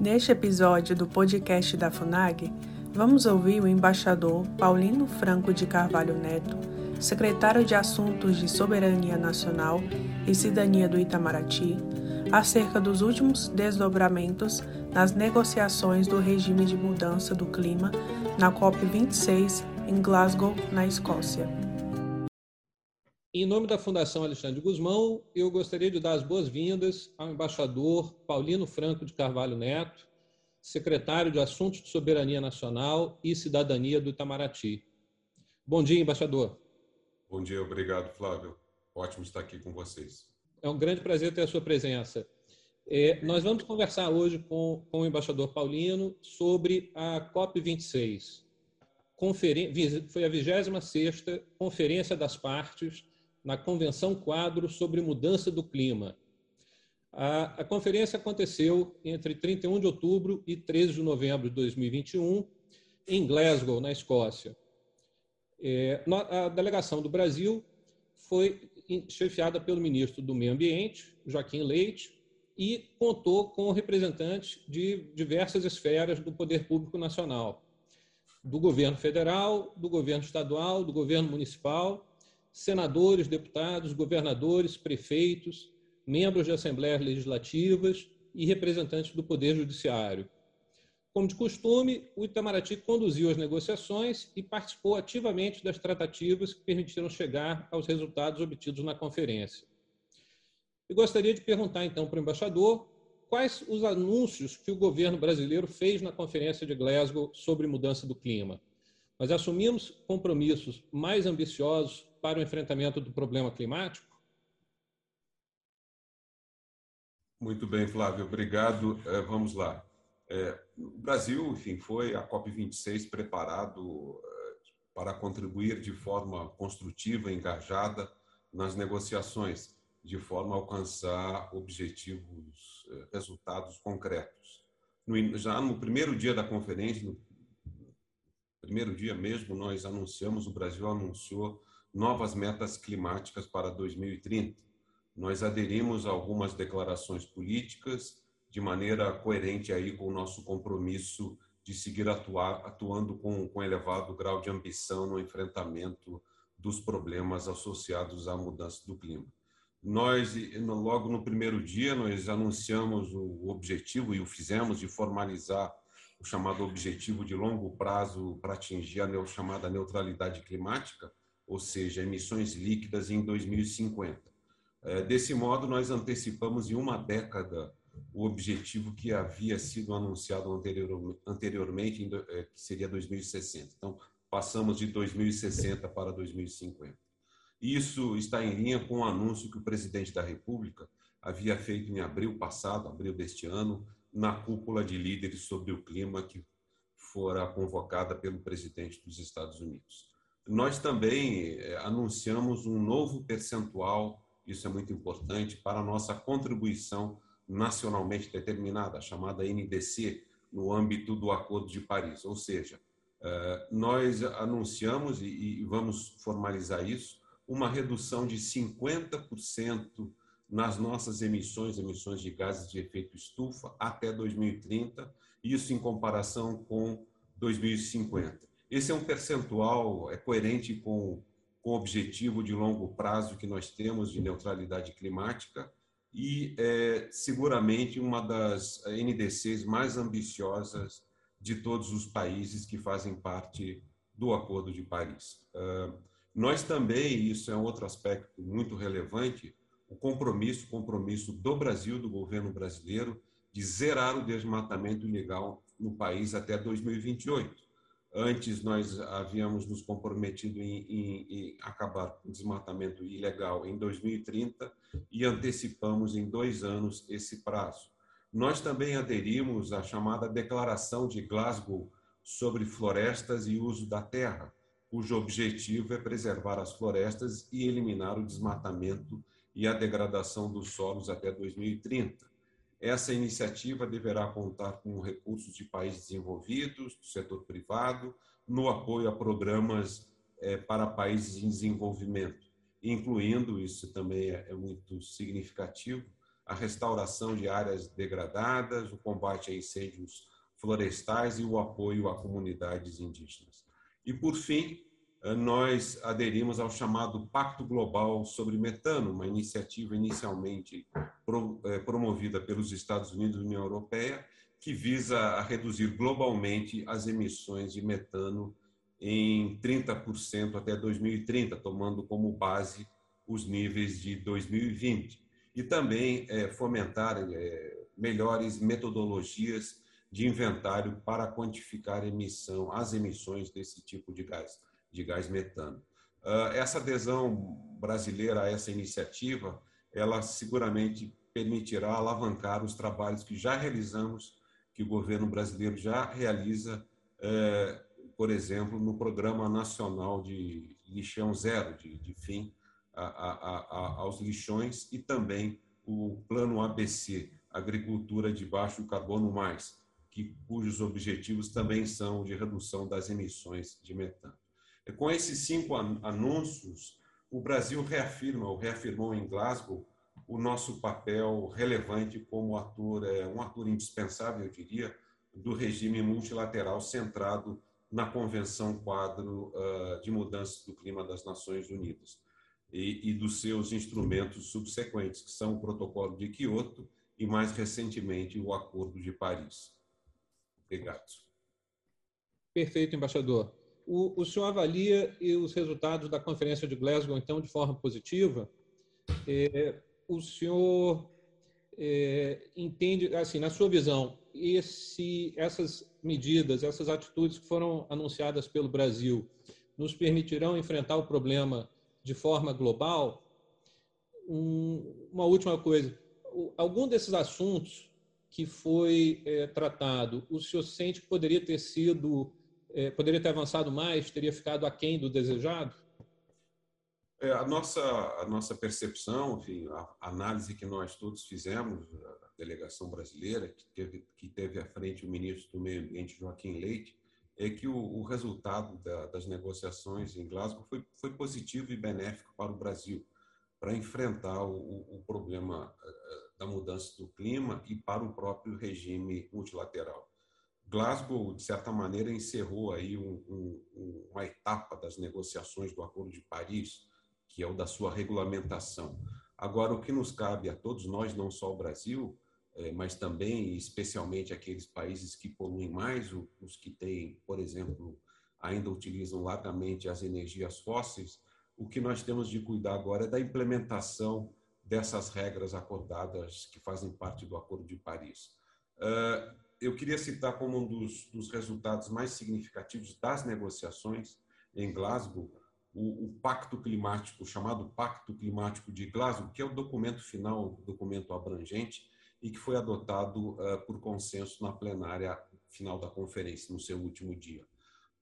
Neste episódio do podcast da FUNAG, vamos ouvir o embaixador Paulino Franco de Carvalho Neto, secretário de Assuntos de Soberania Nacional e Cidadania do Itamaraty, acerca dos últimos desdobramentos nas negociações do regime de mudança do clima na COP26 em Glasgow, na Escócia. Em nome da Fundação Alexandre Guzmão, eu gostaria de dar as boas-vindas ao embaixador Paulino Franco de Carvalho Neto, secretário de Assuntos de Soberania Nacional e Cidadania do Itamaraty. Bom dia, embaixador. Bom dia, obrigado, Flávio. Ótimo estar aqui com vocês. É um grande prazer ter a sua presença. É, nós vamos conversar hoje com, com o embaixador Paulino sobre a COP26. foi a 26 Conferência das Partes na Convenção Quadro sobre Mudança do Clima. A, a, conferência aconteceu entre 31 de outubro e 13 de novembro de 2021, em Glasgow, na Escócia. É, a delegação do Brasil foi chefiada pelo ministro do Meio Ambiente, Joaquim Leite, e contou com representantes de diversas esferas do poder público nacional, do governo federal, do governo estadual, do governo municipal senadores, deputados, governadores, prefeitos, membros de assembleias legislativas e representantes do Poder Judiciário. Como de costume, o Itamaraty conduziu as negociações e participou ativamente das tratativas que permitiram chegar aos resultados obtidos na conferência. Eu gostaria de perguntar então para o embaixador quais os anúncios que o governo brasileiro fez na Conferência de Glasgow sobre mudança do clima. Nós assumimos compromissos mais ambiciosos para o enfrentamento do problema climático? Muito bem, Flávio, obrigado. É, vamos lá. É, o Brasil, enfim, foi a COP26 preparado é, para contribuir de forma construtiva, engajada nas negociações, de forma a alcançar objetivos, resultados concretos. Já no primeiro dia da conferência, no primeiro dia mesmo, nós anunciamos, o Brasil anunciou novas metas climáticas para 2030. Nós aderimos a algumas declarações políticas de maneira coerente aí com o nosso compromisso de seguir atuar, atuando com, com elevado grau de ambição no enfrentamento dos problemas associados à mudança do clima. Nós, logo no primeiro dia, nós anunciamos o objetivo, e o fizemos, de formalizar o chamado objetivo de longo prazo para atingir a chamada neutralidade climática, ou seja, emissões líquidas em 2050. É, desse modo, nós antecipamos em uma década o objetivo que havia sido anunciado anteriormente, é, que seria 2060. Então, passamos de 2060 para 2050. Isso está em linha com o anúncio que o presidente da República havia feito em abril passado, abril deste ano, na cúpula de líderes sobre o clima que fora convocada pelo presidente dos Estados Unidos. Nós também eh, anunciamos um novo percentual, isso é muito importante, para a nossa contribuição nacionalmente determinada, chamada NDC, no âmbito do Acordo de Paris. Ou seja, eh, nós anunciamos, e vamos formalizar isso, uma redução de 50% nas nossas emissões, emissões de gases de efeito estufa, até 2030, isso em comparação com 2050. Esse é um percentual é coerente com, com o objetivo de longo prazo que nós temos de neutralidade climática e é seguramente uma das NDCs mais ambiciosas de todos os países que fazem parte do Acordo de Paris. Uh, nós também, isso é um outro aspecto muito relevante, o compromisso, compromisso do Brasil, do governo brasileiro, de zerar o desmatamento ilegal no país até 2028. Antes, nós havíamos nos comprometido em, em, em, acabar com o desmatamento ilegal em 2030 e antecipamos em dois anos esse prazo. Nós também aderimos à chamada Declaração de Glasgow sobre florestas e uso da terra, cujo objetivo é preservar as florestas e eliminar o desmatamento e a degradação dos solos até 2030. Essa iniciativa deverá contar com recursos de países desenvolvidos, do setor privado, no apoio a programas é, para países em desenvolvimento, incluindo, isso também é, é muito significativo, a restauração de áreas degradadas, o combate a incêndios florestais e o apoio a comunidades indígenas. E, por fim, nós aderimos ao chamado Pacto Global sobre Metano, uma iniciativa inicialmente eh, promovida pelos Estados Unidos e União Europeia, que visa reduzir globalmente as emissões de metano em 30% até 2030, tomando como base os níveis de 2020. E também é, fomentar melhores metodologias de inventário para quantificar emissão, as emissões desse tipo de gás, de gás metano. Uh, essa adesão brasileira a essa iniciativa, ela seguramente permitirá alavancar os trabalhos que já realizamos, que o governo brasileiro já realiza, uh, por exemplo, no Programa Nacional de Lixão Zero, de, fim aos lixões, e também o Plano ABC, Agricultura de Baixo Carbono Mais, cujos objetivos também são de redução das emissões de metano. E com esses cinco anúncios, o Brasil reafirma, ou reafirmou em Glasgow, o nosso papel relevante como ator, é, um ator indispensável, eu diria, do regime multilateral centrado na Convenção Quadro uh, de Mudança do Clima das Nações Unidas e dos seus instrumentos subsequentes, que são o Protocolo de Quioto e, mais recentemente, o Acordo de Paris. Obrigado. Perfeito, embaixador. O, o senhor avalia os resultados da Conferência de Glasgow, então, de forma positiva? É, o senhor é, entende, assim, na sua visão, esse, essas medidas, essas atitudes que foram anunciadas pelo Brasil, nos permitirão enfrentar o problema de forma global? Um, uma última coisa: algum desses assuntos que foi é, tratado, o senhor sente que poderia ter sido, é, poderia ter avançado mais, teria ficado aquém do desejado? É, a nossa a nossa percepção, enfim, a análise que nós todos fizemos, a delegação brasileira que teve que teve à frente o ministro do Meio Ambiente Joaquim Leite, é que o, o resultado da, das negociações em Glasgow foi foi positivo e benéfico para o Brasil para enfrentar o, o problema é, da mudança do clima e para o próprio regime multilateral. Glasgow, de certa maneira, encerrou aí um, um, uma etapa das negociações do Acordo de Paris, que é o da sua regulamentação. Agora, o que nos cabe a todos nós, não só o Brasil, é, mas também, especialmente, aqueles países que poluem mais, os que têm, por exemplo, ainda utilizam largamente as energias fósseis, o que nós temos de cuidar agora é da implementação dessas regras acordadas que fazem parte do Acordo de Paris. Ah, eu queria citar como um dos, dos resultados mais significativos das negociações em Glasgow o, o, Pacto Climático, chamado Pacto Climático de Glasgow, que é o documento final, o documento abrangente, e que foi adotado uh, por consenso na plenária final da conferência, no seu último dia.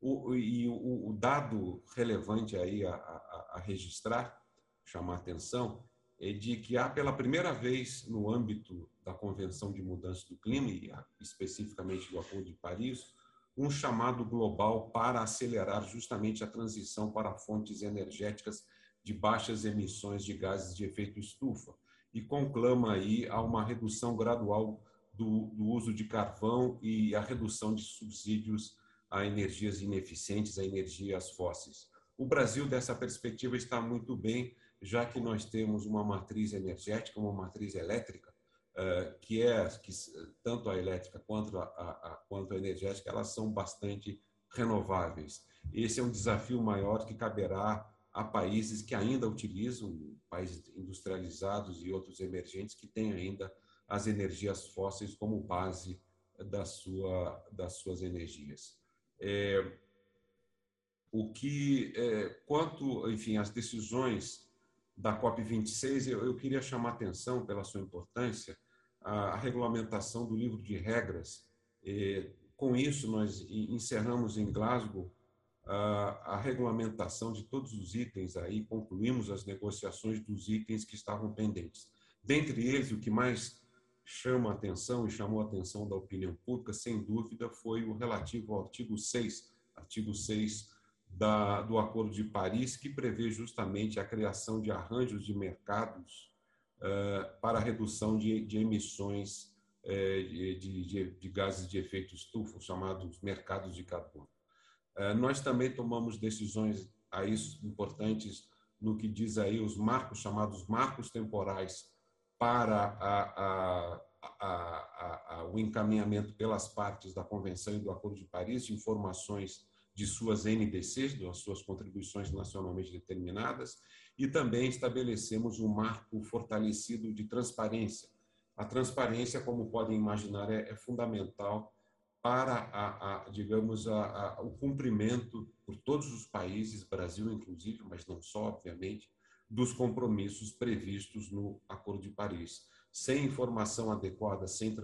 O, e o, o dado relevante aí a, a, a registrar, chamar atenção, de que há pela primeira vez no âmbito da Convenção de Mudança do Clima e especificamente do Acordo de Paris, um chamado global para acelerar justamente a transição para fontes energéticas de baixas emissões de gases de efeito estufa e conclama aí a uma redução gradual do, do uso de carvão e a redução de subsídios a energias ineficientes, a energias fósseis. O Brasil, dessa perspectiva, está muito bem já que nós temos uma matriz energética, uma matriz elétrica, eh, que é que tanto a elétrica quanto a, a, quanto a energética elas são bastante renováveis. Esse é um desafio maior que caberá a países que ainda utilizam, países industrializados e outros emergentes que têm ainda as energias fósseis como base da sua, das suas energias. É, o que, é, quanto, enfim, as decisões da COP26, eu, eu queria chamar atenção, pela sua importância, a, a regulamentação do livro de regras. E, com isso, nós encerramos em Glasgow a, a regulamentação de todos os itens aí, concluímos as negociações dos itens que estavam pendentes. Dentre eles, o que mais chama a atenção e chamou a atenção da opinião pública, sem dúvida, foi o relativo ao artigo 6, artigo 6 da, do Acordo de Paris, que prevê justamente a criação de arranjos de mercados para a redução de, de emissões de, de, de, gases de efeito estufa, chamados mercados de carbono. Nós também tomamos decisões aí importantes no que diz aí os marcos chamados marcos temporais para a, a a, a, o encaminhamento pelas partes da Convenção e do Acordo de Paris de informações de suas NDCs, das suas contribuições nacionalmente determinadas, e também estabelecemos um marco fortalecido de transparência. A transparência, como podem imaginar, é, é fundamental para, a, a digamos, a, o cumprimento por todos os países, Brasil inclusive, mas não só, obviamente, dos compromissos previstos no Acordo de Paris. Sem informação adequada, sem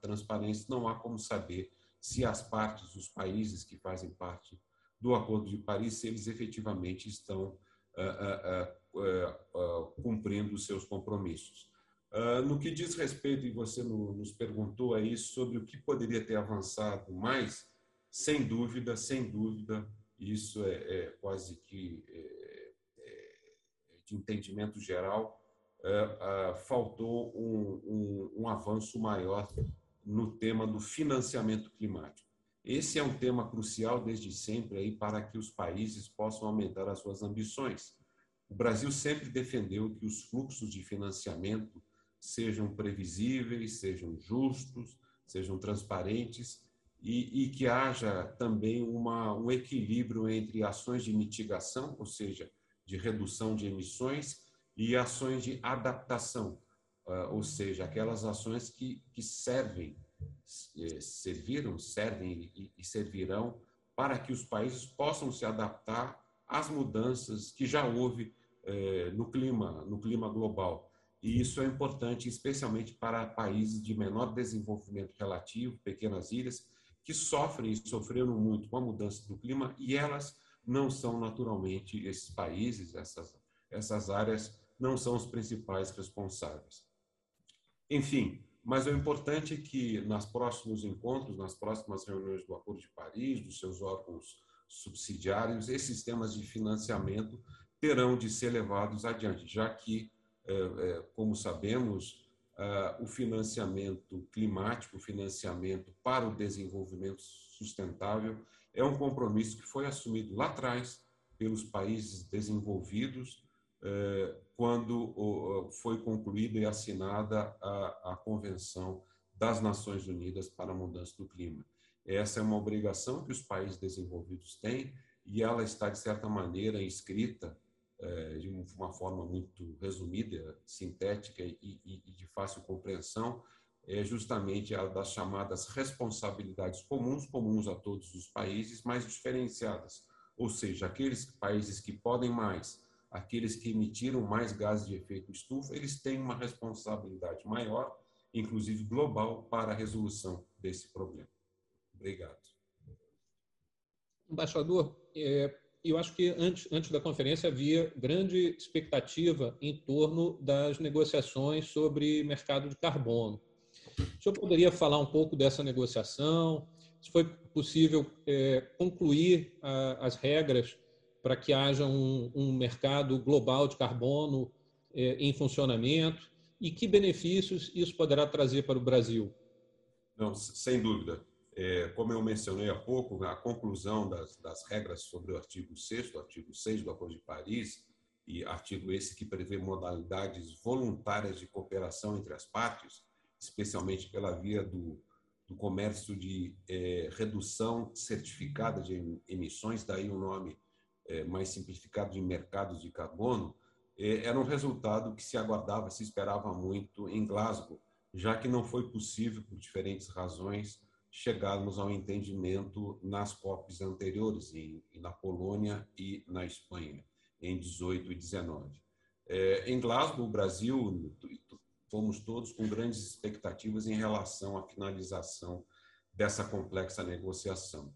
transparência, não há como saber se as partes, os países que fazem parte do Acordo de Paris, se eles efetivamente estão uh, cumprindo os seus compromissos. no que diz respeito, e você no, nos perguntou aí sobre o que poderia ter avançado mais, sem dúvida, sem dúvida, isso é, é quase que é, é, de entendimento geral, faltou um, um, um avanço maior no tema do financiamento climático. Esse é um tema crucial desde sempre aí para que os países possam aumentar as suas ambições. O Brasil sempre defendeu que os fluxos de financiamento sejam previsíveis, sejam justos, sejam transparentes e, e que haja também uma, um equilíbrio entre ações de mitigação, ou seja, de redução de emissões, e ações de adaptação, ou seja, aquelas ações que, que servem, eh, serviram, servem e, servirão para que os países possam se adaptar às mudanças que já houve eh, no clima, no clima global. E isso é importante, especialmente para países de menor desenvolvimento relativo, pequenas ilhas, que sofrem e sofreram muito com a mudança do clima e elas não são naturalmente esses países, essas, essas áreas não são os principais responsáveis. Enfim, mas o importante é que, nos próximos encontros, nas próximas reuniões do Acordo de Paris, dos seus órgãos subsidiários, esses temas de financiamento terão de ser levados adiante, já que, é, é, como sabemos, o financiamento climático, o financiamento para o desenvolvimento sustentável, é um compromisso que foi assumido lá atrás pelos países desenvolvidos é, quando foi concluída e assinada a, a Convenção das Nações Unidas para a Mudança do Clima. Essa é uma obrigação que os países desenvolvidos têm e ela está, de certa maneira, escrita é, de uma forma muito resumida, sintética e de fácil compreensão, é justamente a das chamadas responsabilidades comuns, comuns a todos os países, mas diferenciadas. Ou seja, aqueles países que podem mais aqueles que emitiram mais gases de efeito estufa, eles têm uma responsabilidade maior, inclusive global, para a resolução desse problema. Obrigado. Embaixador, é, eu acho que antes, antes da conferência havia grande expectativa em torno das negociações sobre mercado de carbono. O senhor poderia falar um pouco dessa negociação? Se foi possível é, concluir a, as regras para que haja um, um, mercado global de carbono é, em funcionamento e que benefícios isso poderá trazer para o Brasil? Não, sem dúvida. É, como eu mencionei há pouco, a conclusão das, das regras sobre o artigo 6 o artigo 6 do Acordo de Paris, e artigo esse que prevê modalidades voluntárias de cooperação entre as partes, especialmente pela via do, do comércio de é, redução certificada de emissões, daí o nome mais simplificado de mercados de carbono, é, era um resultado que se aguardava, se esperava muito em Glasgow, já que não foi possível, por diferentes razões, chegarmos ao entendimento nas COPs anteriores, em, na Polônia e na Espanha, em 18 e 19. É, em Glasgow, o Brasil, fomos todos com grandes expectativas em relação à finalização dessa complexa negociação.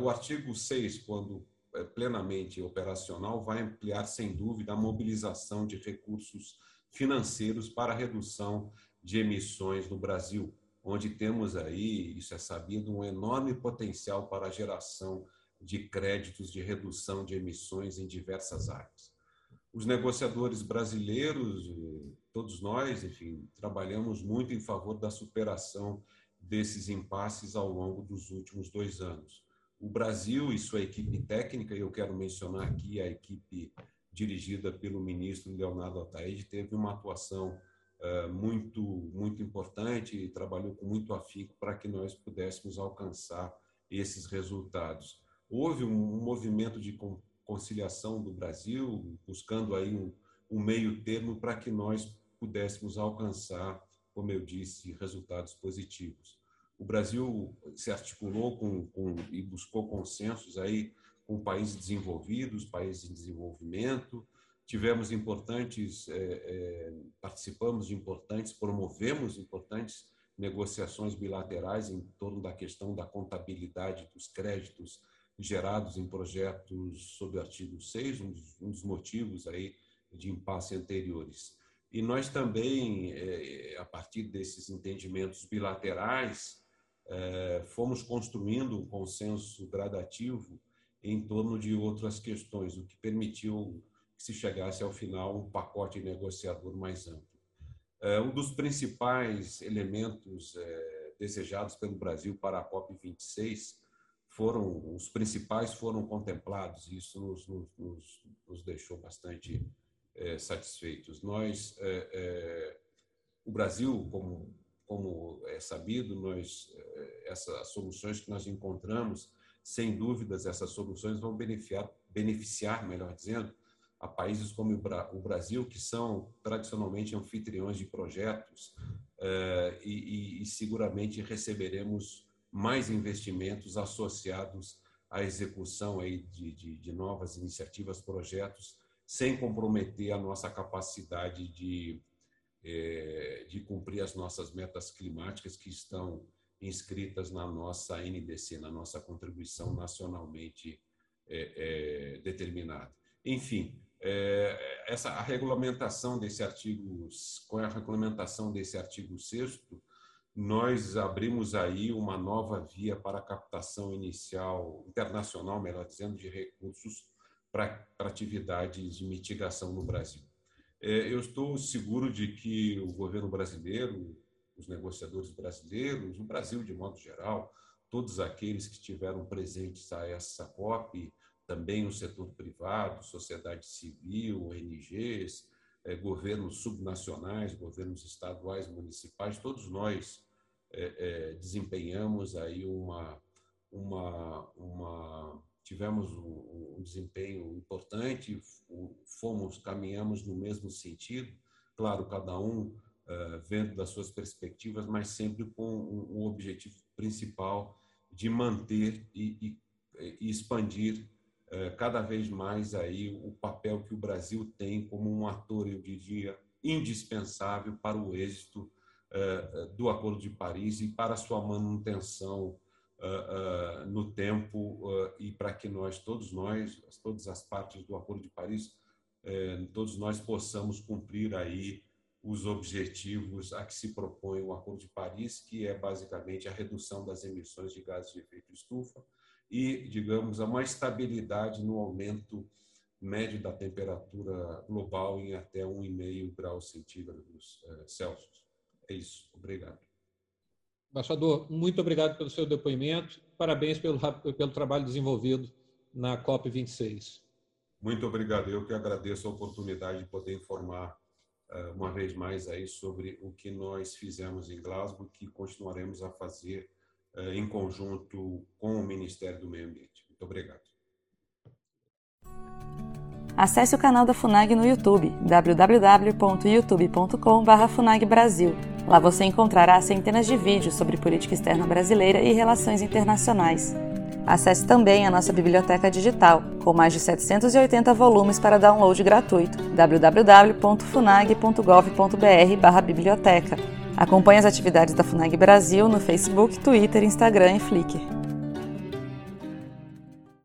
O artigo 6, quando é, plenamente operacional, vai ampliar, sem dúvida, a mobilização de recursos financeiros para a redução de emissões no Brasil, onde temos aí, isso é sabido, um enorme potencial para a geração de créditos de redução de emissões em diversas áreas. Os negociadores brasileiros, todos nós, enfim, trabalhamos muito em favor da superação desses impasses ao longo dos últimos dois anos. O Brasil e sua equipe técnica, e eu quero mencionar aqui a equipe dirigida pelo ministro Leonardo Ataíde, teve uma atuação uh, muito, muito importante e trabalhou com muito afinco para que nós pudéssemos alcançar esses resultados. Houve um, um movimento de conciliação do Brasil, buscando aí um, um meio termo para que nós pudéssemos alcançar, como eu disse, resultados positivos. O Brasil se articulou com, com, e buscou consensos aí com países desenvolvidos, países em desenvolvimento. Tivemos importantes, é, é, participamos de importantes, promovemos importantes negociações bilaterais em torno da questão da contabilidade dos créditos gerados em projetos sob o artigo 6, um dos, um dos motivos aí de impasse anteriores. E nós também, é, a partir desses entendimentos bilaterais, é, fomos construindo um consenso gradativo em torno de outras questões, o que permitiu que se chegasse ao final um pacote negociador mais amplo. É, um dos principais elementos é, desejados pelo Brasil para a COP 26 foram os principais foram contemplados e isso nos, nos, nos deixou bastante é, satisfeitos. Nós, é, é, o Brasil, como como é sabido, nós essas soluções que nós encontramos, sem dúvidas, essas soluções vão beneficiar, beneficiar, melhor dizendo, a países como o Brasil, que são tradicionalmente anfitriões de projetos, eh, e, e, seguramente receberemos mais investimentos associados à execução aí de, de, de novas iniciativas, projetos, sem comprometer a nossa capacidade de é, de cumprir as nossas metas climáticas que estão inscritas na nossa NDC, na nossa contribuição nacionalmente é, é, determinada. Enfim, é, essa a regulamentação desse artigo, com a regulamentação desse artigo 6 nós abrimos aí uma nova via para a captação inicial internacional, melhor dizendo, de recursos para, atividades de mitigação no Brasil. É, eu estou seguro de que o governo brasileiro, os negociadores brasileiros, o Brasil de modo geral, todos aqueles que estiveram presentes a essa COP, também o setor privado, sociedade civil, ONGs, é, governos subnacionais, governos estaduais, municipais, todos nós é, desempenhamos aí uma, uma, uma tivemos um, um desempenho importante, fomos, caminhamos no mesmo sentido, claro, cada um vendo das suas perspectivas, mas sempre com o objetivo principal de manter e, e, e expandir uh, cada vez mais aí o papel que o Brasil tem como um ator, eu diria, indispensável para o êxito uh, do Acordo de Paris e para sua manutenção no tempo e para que nós, todos nós, todas as partes do Acordo de Paris, eh, todos nós possamos cumprir aí os objetivos a que se propõe o Acordo de Paris, que é basicamente a redução das emissões de gases de efeito estufa e, digamos, a uma estabilidade no aumento médio da temperatura global em até 1,5 graus centígrados eh, Celsius. É isso. Obrigado. Embaixador, muito obrigado pelo seu depoimento. Parabéns pelo, pelo trabalho desenvolvido na COP26. Muito obrigado. Eu que agradeço a oportunidade de poder informar uma vez mais aí sobre o que nós fizemos em Glasgow, que continuaremos a fazer uh, em conjunto com o Ministério do Meio Ambiente. Muito obrigado. Acesse o canal da FUNAG no YouTube, www.youtube.com/funagbrasil. Lá você encontrará centenas de vídeos sobre política externa brasileira e relações internacionais. Acesse também a nossa biblioteca digital, com mais de 780 volumes para download gratuito, www.funag.gov.br/biblioteca. Acompanhe as atividades da FUNAG Brasil no Facebook, Twitter, Instagram e Flickr.